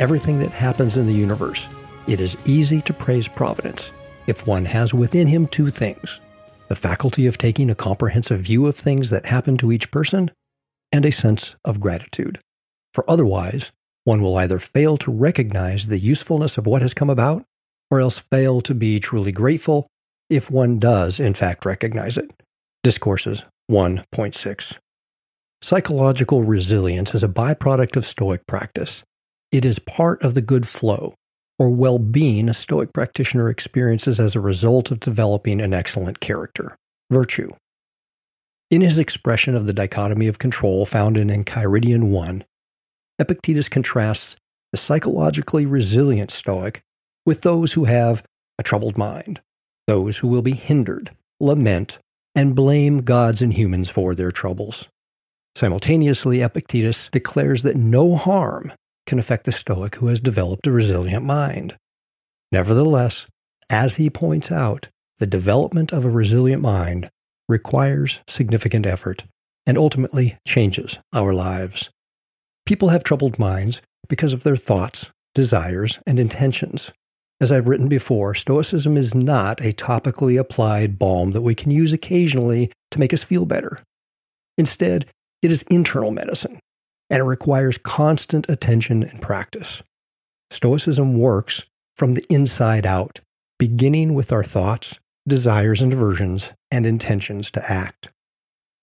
Everything that happens in the universe, it is easy to praise Providence if one has within him two things the faculty of taking a comprehensive view of things that happen to each person, and a sense of gratitude. For otherwise, one will either fail to recognize the usefulness of what has come about, or else fail to be truly grateful if one does, in fact, recognize it. Discourses 1.6 Psychological resilience is a byproduct of Stoic practice. It is part of the good flow or well being a Stoic practitioner experiences as a result of developing an excellent character, virtue. In his expression of the dichotomy of control found in Enchiridion 1, Epictetus contrasts the psychologically resilient Stoic with those who have a troubled mind, those who will be hindered, lament, and blame gods and humans for their troubles. Simultaneously, Epictetus declares that no harm can affect the Stoic who has developed a resilient mind. Nevertheless, as he points out, the development of a resilient mind requires significant effort and ultimately changes our lives. People have troubled minds because of their thoughts, desires, and intentions. As I've written before, Stoicism is not a topically applied balm that we can use occasionally to make us feel better. Instead, it is internal medicine and it requires constant attention and practice. Stoicism works from the inside out, beginning with our thoughts, desires, and aversions, and intentions to act.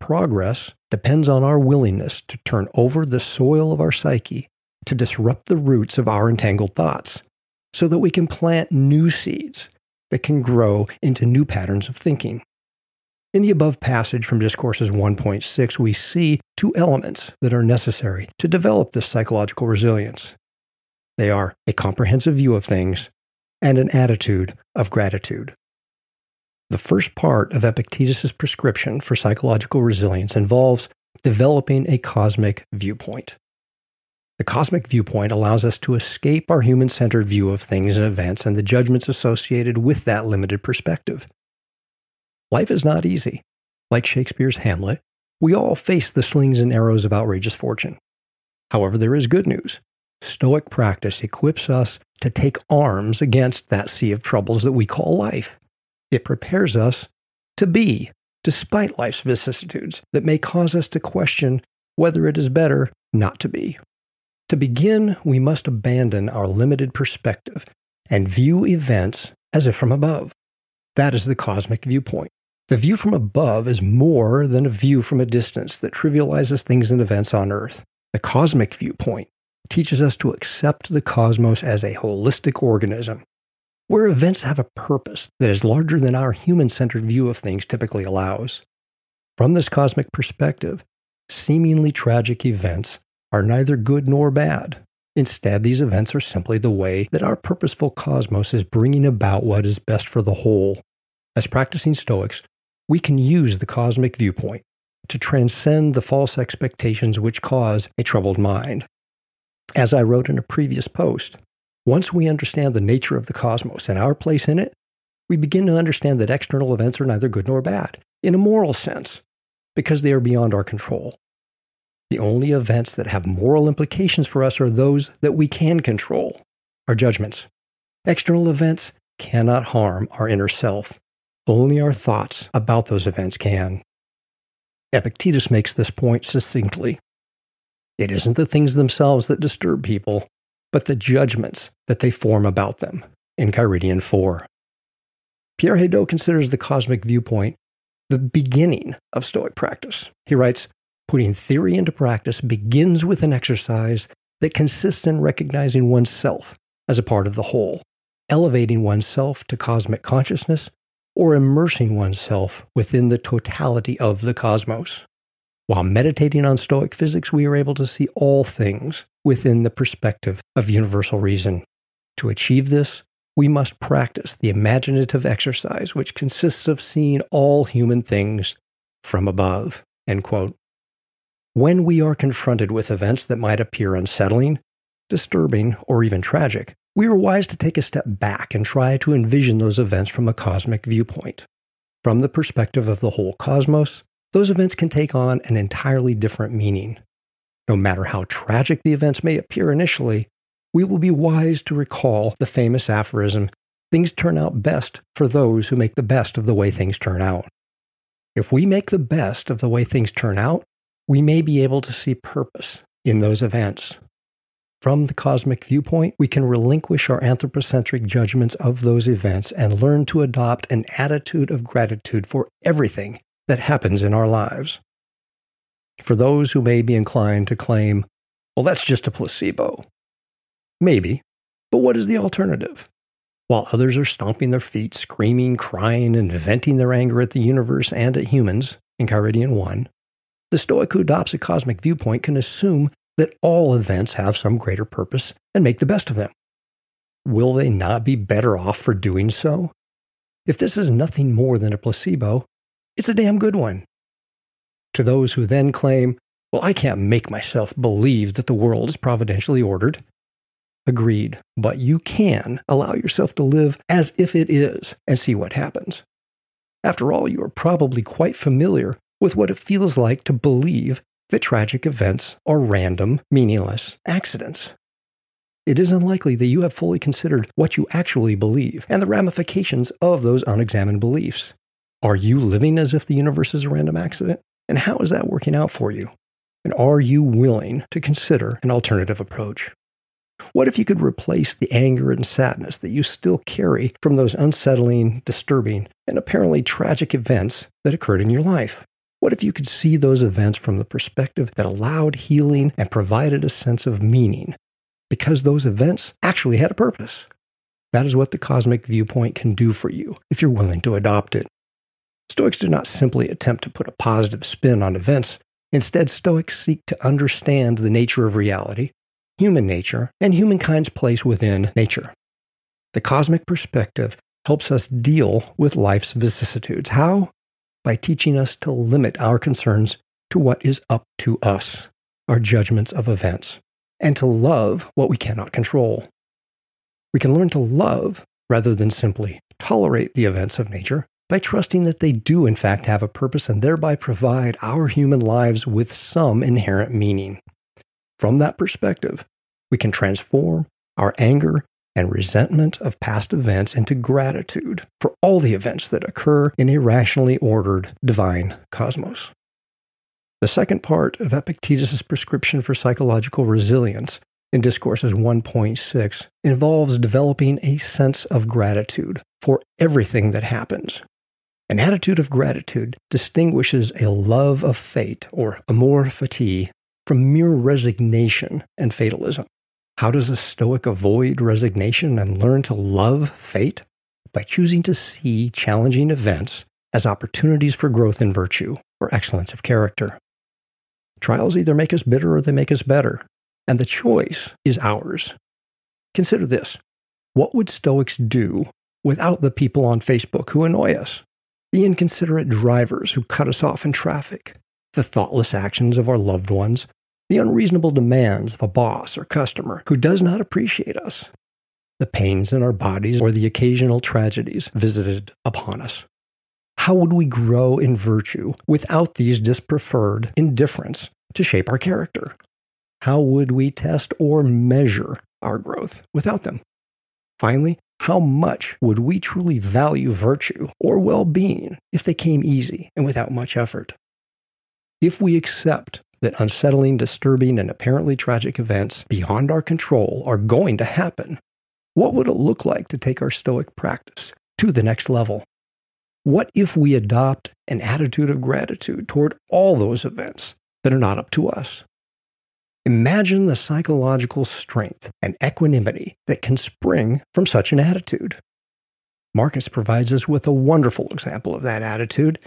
Progress depends on our willingness to turn over the soil of our psyche to disrupt the roots of our entangled thoughts so that we can plant new seeds that can grow into new patterns of thinking. In the above passage from Discourses 1.6, we see two elements that are necessary to develop this psychological resilience. They are a comprehensive view of things and an attitude of gratitude. The first part of Epictetus's prescription for psychological resilience involves developing a cosmic viewpoint. The cosmic viewpoint allows us to escape our human centered view of things and events and the judgments associated with that limited perspective. Life is not easy. Like Shakespeare's Hamlet, we all face the slings and arrows of outrageous fortune. However, there is good news. Stoic practice equips us to take arms against that sea of troubles that we call life. It prepares us to be, despite life's vicissitudes that may cause us to question whether it is better not to be. To begin, we must abandon our limited perspective and view events as if from above. That is the cosmic viewpoint. The view from above is more than a view from a distance that trivializes things and events on Earth. The cosmic viewpoint teaches us to accept the cosmos as a holistic organism, where events have a purpose that is larger than our human centered view of things typically allows. From this cosmic perspective, seemingly tragic events are neither good nor bad. Instead, these events are simply the way that our purposeful cosmos is bringing about what is best for the whole. As practicing Stoics, we can use the cosmic viewpoint to transcend the false expectations which cause a troubled mind. As I wrote in a previous post, once we understand the nature of the cosmos and our place in it, we begin to understand that external events are neither good nor bad, in a moral sense, because they are beyond our control. The only events that have moral implications for us are those that we can control, our judgments. External events cannot harm our inner self. Only our thoughts about those events can. Epictetus makes this point succinctly. It isn't the things themselves that disturb people, but the judgments that they form about them, Enchiridion 4. Pierre Hadot considers the cosmic viewpoint the beginning of Stoic practice. He writes, putting theory into practice begins with an exercise that consists in recognizing oneself as a part of the whole, elevating oneself to cosmic consciousness, or immersing oneself within the totality of the cosmos. While meditating on Stoic physics, we are able to see all things within the perspective of universal reason. To achieve this, we must practice the imaginative exercise, which consists of seeing all human things from above. When we are confronted with events that might appear unsettling, disturbing, or even tragic, we are wise to take a step back and try to envision those events from a cosmic viewpoint. From the perspective of the whole cosmos, those events can take on an entirely different meaning. No matter how tragic the events may appear initially, we will be wise to recall the famous aphorism things turn out best for those who make the best of the way things turn out. If we make the best of the way things turn out, we may be able to see purpose in those events. From the cosmic viewpoint, we can relinquish our anthropocentric judgments of those events and learn to adopt an attitude of gratitude for everything that happens in our lives. For those who may be inclined to claim, well, that's just a placebo. Maybe, but what is the alternative? While others are stomping their feet, screaming, crying, and venting their anger at the universe and at humans in Enchiridion 1, the Stoic who adopts a cosmic viewpoint can assume that all events have some greater purpose and make the best of them. Will they not be better off for doing so? If this is nothing more than a placebo, it's a damn good one. To those who then claim, well, I can't make myself believe that the world is providentially ordered. Agreed, but you can allow yourself to live as if it is and see what happens. After all, you are probably quite familiar with what it feels like to believe that tragic events are random, meaningless accidents. It is unlikely that you have fully considered what you actually believe and the ramifications of those unexamined beliefs. Are you living as if the universe is a random accident? And how is that working out for you? And are you willing to consider an alternative approach? What if you could replace the anger and sadness that you still carry from those unsettling, disturbing, and apparently tragic events that occurred in your life? What if you could see those events from the perspective that allowed healing and provided a sense of meaning? Because those events actually had a purpose. That is what the cosmic viewpoint can do for you if you're willing to adopt it. Stoics do not simply attempt to put a positive spin on events. Instead, Stoics seek to understand the nature of reality, human nature, and humankind's place within nature. The cosmic perspective helps us deal with life's vicissitudes. How? By teaching us to limit our concerns to what is up to us, our judgments of events, and to love what we cannot control. We can learn to love rather than simply tolerate the events of nature by trusting that they do, in fact, have a purpose and thereby provide our human lives with some inherent meaning. From that perspective, we can transform our anger and resentment of past events into gratitude for all the events that occur in a rationally ordered divine cosmos. The second part of Epictetus' prescription for psychological resilience in Discourses 1.6 involves developing a sense of gratitude for everything that happens an attitude of gratitude distinguishes a love of fate, or amor fati, from mere resignation and fatalism. How does a Stoic avoid resignation and learn to love fate? By choosing to see challenging events as opportunities for growth in virtue or excellence of character. Trials either make us bitter or they make us better, and the choice is ours. Consider this what would Stoics do without the people on Facebook who annoy us? the inconsiderate drivers who cut us off in traffic, the thoughtless actions of our loved ones, the unreasonable demands of a boss or customer who does not appreciate us, the pains in our bodies, or the occasional tragedies visited upon us. How would we grow in virtue without these dispreferred indifferents to shape our character? How would we test or measure our growth without them? Finally, how much would we truly value virtue or well being if they came easy and without much effort? If we accept that unsettling, disturbing, and apparently tragic events beyond our control are going to happen, what would it look like to take our Stoic practice to the next level? What if we adopt an attitude of gratitude toward all those events that are not up to us? Imagine the psychological strength and equanimity that can spring from such an attitude. Marcus provides us with a wonderful example of that attitude.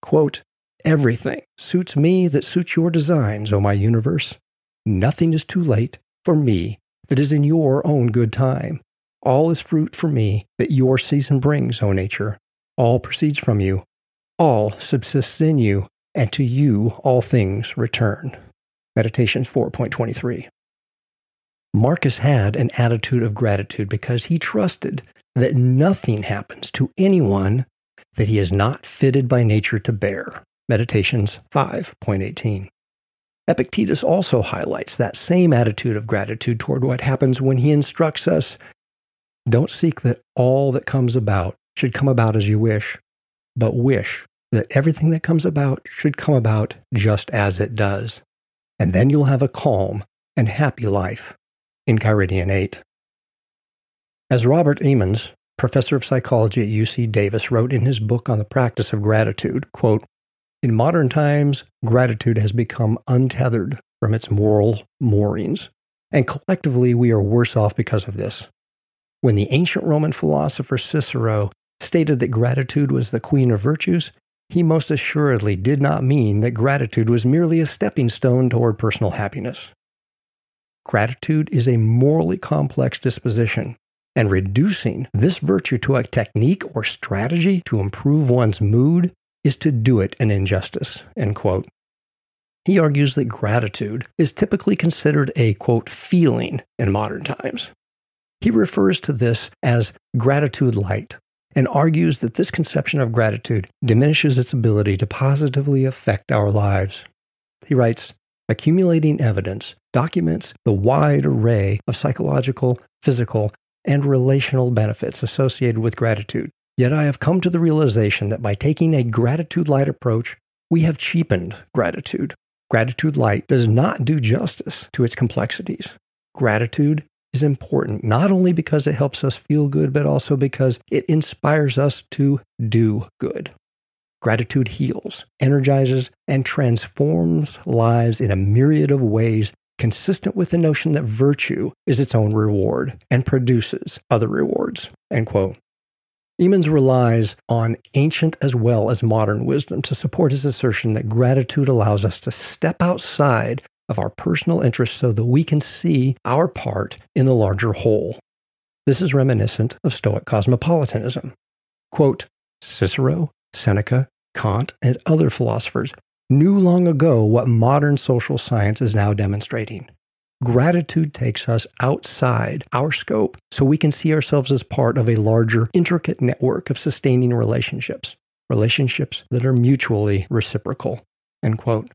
Quote, Everything suits me that suits your designs, O my universe. Nothing is too late for me that is in your own good time. All is fruit for me that your season brings, O nature. All proceeds from you. All subsists in you, and to you all things return. Meditations 4.23. Marcus had an attitude of gratitude because he trusted that nothing happens to anyone that he is not fitted by nature to bear. Meditations 5.18. Epictetus also highlights that same attitude of gratitude toward what happens when he instructs us don't seek that all that comes about should come about as you wish, but wish that everything that comes about should come about just as it does. And then you'll have a calm and happy life. Enchiridion 8. As Robert Emmons, professor of psychology at UC Davis, wrote in his book on the practice of gratitude, quote, in modern times, gratitude has become untethered from its moral moorings, and collectively we are worse off because of this. When the ancient Roman philosopher Cicero stated that gratitude was the queen of virtues, he most assuredly did not mean that gratitude was merely a stepping stone toward personal happiness. Gratitude is a morally complex disposition, and reducing this virtue to a technique or strategy to improve one's mood is to do it an injustice. End quote. He argues that gratitude is typically considered a quote feeling in modern times. He refers to this as gratitude light and argues that this conception of gratitude diminishes its ability to positively affect our lives. He writes, accumulating evidence documents the wide array of psychological, physical, and relational benefits associated with gratitude. Yet I have come to the realization that by taking a gratitude light approach, we have cheapened gratitude. Gratitude light does not do justice to its complexities. Gratitude is important not only because it helps us feel good, but also because it inspires us to do good. Gratitude heals, energizes, and transforms lives in a myriad of ways consistent with the notion that virtue is its own reward and produces other rewards. End quote. Emmons relies on ancient as well as modern wisdom to support his assertion that gratitude allows us to step outside of our personal interests so that we can see our part in the larger whole. This is reminiscent of Stoic cosmopolitanism. Quote, Cicero, Seneca, Kant, and other philosophers knew long ago what modern social science is now demonstrating. Gratitude takes us outside our scope so we can see ourselves as part of a larger, intricate network of sustaining relationships, relationships that are mutually reciprocal. End quote.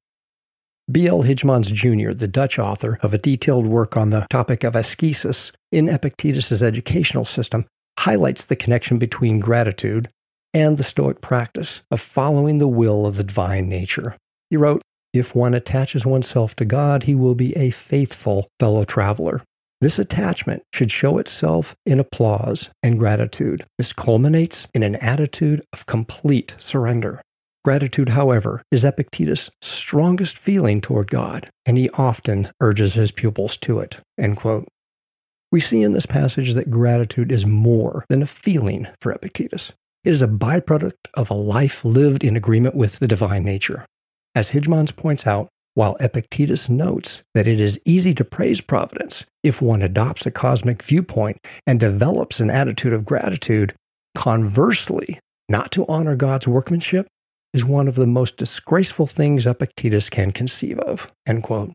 B.L. Hijmans Jr., the Dutch author of a detailed work on the topic of ascesis in Epictetus's educational system, highlights the connection between gratitude and the Stoic practice of following the will of the divine nature. He wrote, If one attaches oneself to God, he will be a faithful fellow traveler. This attachment should show itself in applause and gratitude. This culminates in an attitude of complete surrender. Gratitude, however, is Epictetus' strongest feeling toward God, and he often urges his pupils to it. We see in this passage that gratitude is more than a feeling for Epictetus. It is a byproduct of a life lived in agreement with the divine nature. As Hijmans points out, while Epictetus notes that it is easy to praise providence if one adopts a cosmic viewpoint and develops an attitude of gratitude, conversely, not to honor God's workmanship is one of the most disgraceful things Epictetus can conceive of. End quote.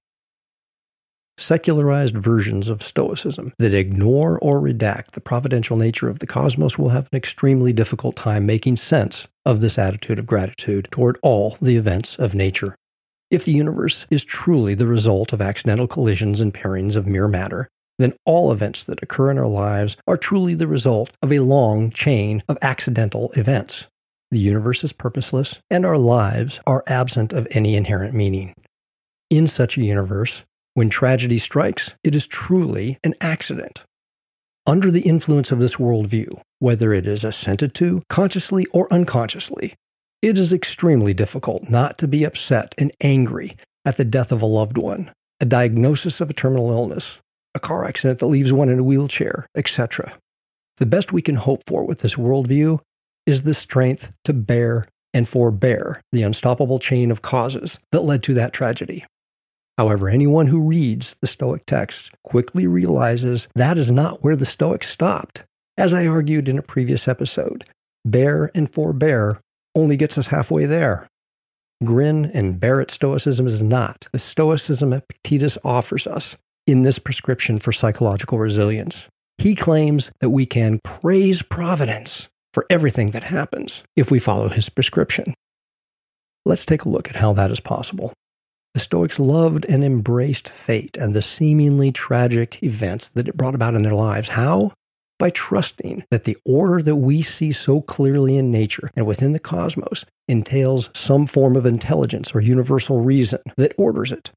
Secularized versions of Stoicism that ignore or redact the providential nature of the cosmos will have an extremely difficult time making sense of this attitude of gratitude toward all the events of nature. If the universe is truly the result of accidental collisions and pairings of mere matter, then all events that occur in our lives are truly the result of a long chain of accidental events. The universe is purposeless, and our lives are absent of any inherent meaning. In such a universe, when tragedy strikes, it is truly an accident. Under the influence of this worldview, whether it is assented to consciously or unconsciously, it is extremely difficult not to be upset and angry at the death of a loved one, a diagnosis of a terminal illness, a car accident that leaves one in a wheelchair, etc. The best we can hope for with this worldview is the strength to bear and forbear the unstoppable chain of causes that led to that tragedy. However, anyone who reads the Stoic text quickly realizes that is not where the Stoics stopped. As I argued in a previous episode, bear and forbear only gets us halfway there. Grin and bear it Stoicism is not the Stoicism Epictetus offers us in this prescription for psychological resilience. He claims that we can praise Providence for everything that happens if we follow his prescription. Let's take a look at how that is possible. The Stoics loved and embraced fate and the seemingly tragic events that it brought about in their lives. How? By trusting that the order that we see so clearly in nature and within the cosmos entails some form of intelligence or universal reason that orders it.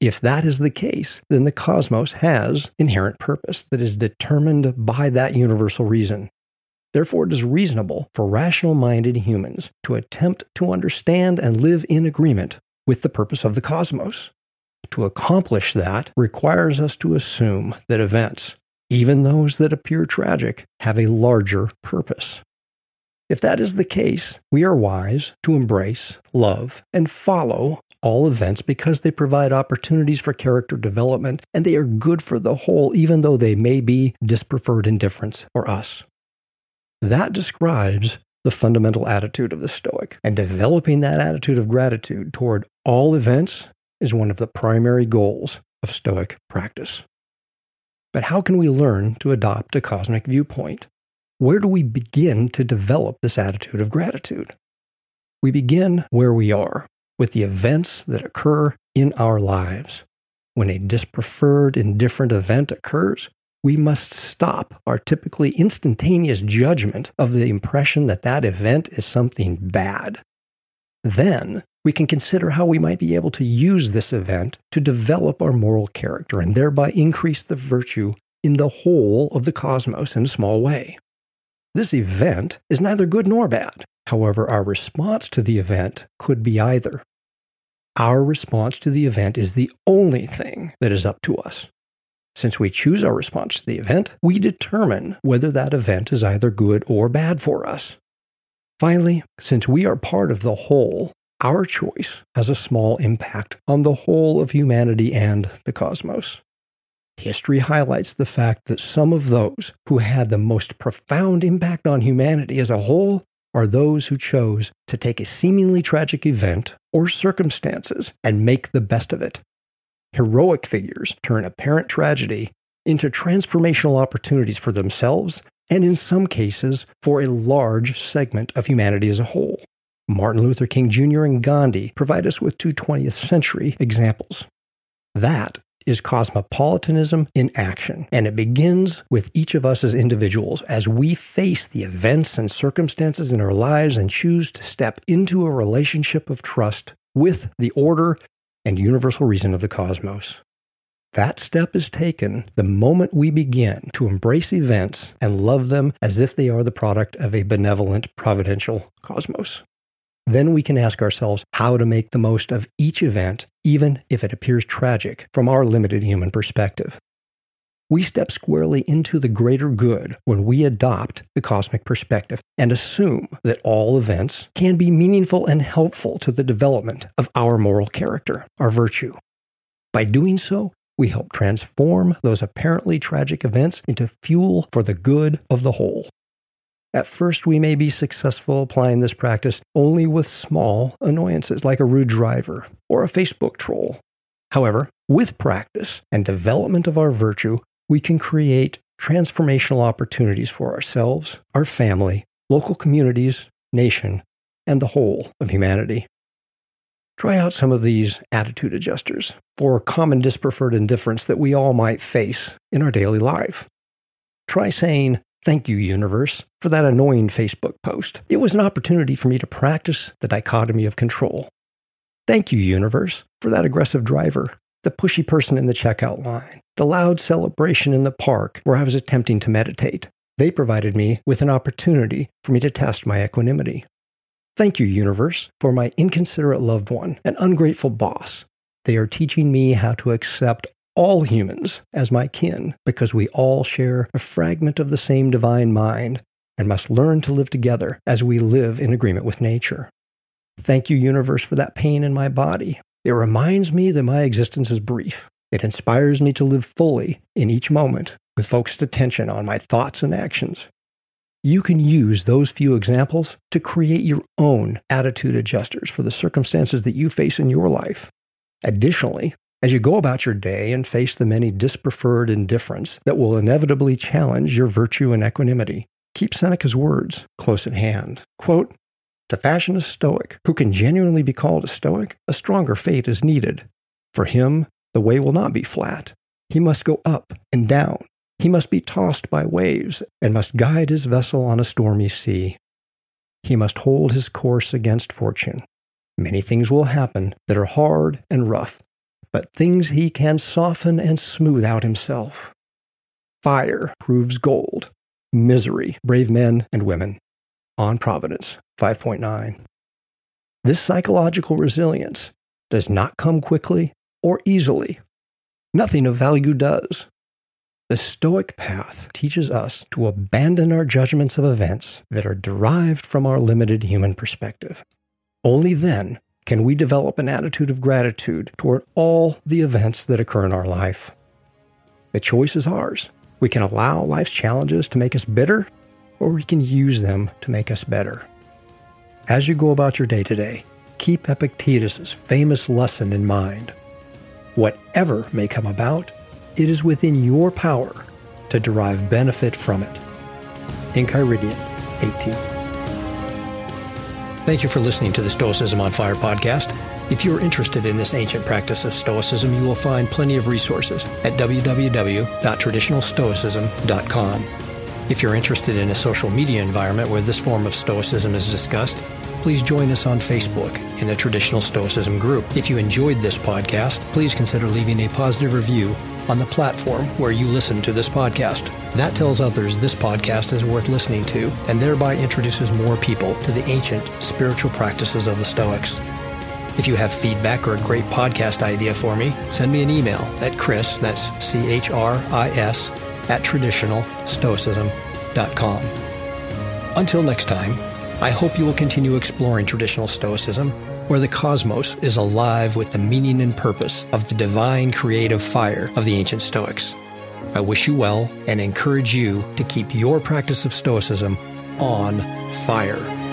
If that is the case, then the cosmos has inherent purpose that is determined by that universal reason. Therefore, it is reasonable for rational minded humans to attempt to understand and live in agreement with the purpose of the cosmos. To accomplish that requires us to assume that events, even those that appear tragic, have a larger purpose. If that is the case, we are wise to embrace, love, and follow all events because they provide opportunities for character development and they are good for the whole, even though they may be dispreferred indifferents for us. That describes the fundamental attitude of the Stoic. And developing that attitude of gratitude toward all events is one of the primary goals of Stoic practice. But how can we learn to adopt a cosmic viewpoint? Where do we begin to develop this attitude of gratitude? We begin where we are, with the events that occur in our lives. When a dispreferred, indifferent event occurs, we must stop our typically instantaneous judgment of the impression that that event is something bad. Then we can consider how we might be able to use this event to develop our moral character and thereby increase the virtue in the whole of the cosmos in a small way. This event is neither good nor bad. However, our response to the event could be either. Our response to the event is the only thing that is up to us. Since we choose our response to the event, we determine whether that event is either good or bad for us. Finally, since we are part of the whole, our choice has a small impact on the whole of humanity and the cosmos. History highlights the fact that some of those who had the most profound impact on humanity as a whole are those who chose to take a seemingly tragic event or circumstances and make the best of it heroic figures turn apparent tragedy into transformational opportunities for themselves and, in some cases, for a large segment of humanity as a whole. Martin Luther King Jr. and Gandhi provide us with two 20th century examples. That is cosmopolitanism in action, and it begins with each of us as individuals as we face the events and circumstances in our lives and choose to step into a relationship of trust with the order and universal reason of the cosmos. That step is taken the moment we begin to embrace events and love them as if they are the product of a benevolent, providential cosmos. Then we can ask ourselves how to make the most of each event, even if it appears tragic from our limited human perspective. We step squarely into the greater good when we adopt the cosmic perspective and assume that all events can be meaningful and helpful to the development of our moral character, our virtue. By doing so, we help transform those apparently tragic events into fuel for the good of the whole. At first, we may be successful applying this practice only with small annoyances like a rude driver or a Facebook troll. However, with practice and development of our virtue, we can create transformational opportunities for ourselves, our family, local communities, nation, and the whole of humanity. Try out some of these attitude adjusters for common dispreferred indifferents that we all might face in our daily life. Try saying, Thank you, universe, for that annoying Facebook post. It was an opportunity for me to practice the dichotomy of control. Thank you, universe, for that aggressive driver the pushy person in the checkout line, the loud celebration in the park where I was attempting to meditate. They provided me with an opportunity for me to test my equanimity. Thank you, universe, for my inconsiderate loved one, an ungrateful boss. They are teaching me how to accept all humans as my kin because we all share a fragment of the same divine mind and must learn to live together as we live in agreement with nature. Thank you, universe, for that pain in my body. It reminds me that my existence is brief. It inspires me to live fully in each moment with focused attention on my thoughts and actions. You can use those few examples to create your own attitude adjusters for the circumstances that you face in your life. Additionally, as you go about your day and face the many dispreferred indifferents that will inevitably challenge your virtue and equanimity, keep Seneca's words close at hand. Quote, to fashion a Stoic who can genuinely be called a Stoic, a stronger fate is needed. For him, the way will not be flat. He must go up and down. He must be tossed by waves and must guide his vessel on a stormy sea. He must hold his course against fortune. Many things will happen that are hard and rough, but things he can soften and smooth out himself. Fire proves gold, misery, brave men and women. On Providence 5.9. This psychological resilience does not come quickly or easily. Nothing of value does. The Stoic path teaches us to abandon our judgments of events that are derived from our limited human perspective. Only then can we develop an attitude of gratitude toward all the events that occur in our life. The choice is ours. We can allow life's challenges to make us bitter, or we can use them to make us better. As you go about your day today, keep Epictetus's famous lesson in mind. Whatever may come about, it is within your power to derive benefit from it. In Enchiridion 18. Thank you for listening to the Stoicism on Fire podcast. If you're interested in this ancient practice of Stoicism, you will find plenty of resources at www.traditionalstoicism.com. If you're interested in a social media environment where this form of Stoicism is discussed, please join us on Facebook in the Traditional Stoicism group. If you enjoyed this podcast, please consider leaving a positive review on the platform where you listen to this podcast. That tells others this podcast is worth listening to and thereby introduces more people to the ancient spiritual practices of the Stoics. If you have feedback or a great podcast idea for me, send me an email at Chris, that's C H R I S, at traditionalstoicism.com. Until next time, I hope you will continue exploring traditional Stoicism where the cosmos is alive with the meaning and purpose of the divine creative fire of the ancient Stoics. I wish you well and encourage you to keep your practice of Stoicism on fire.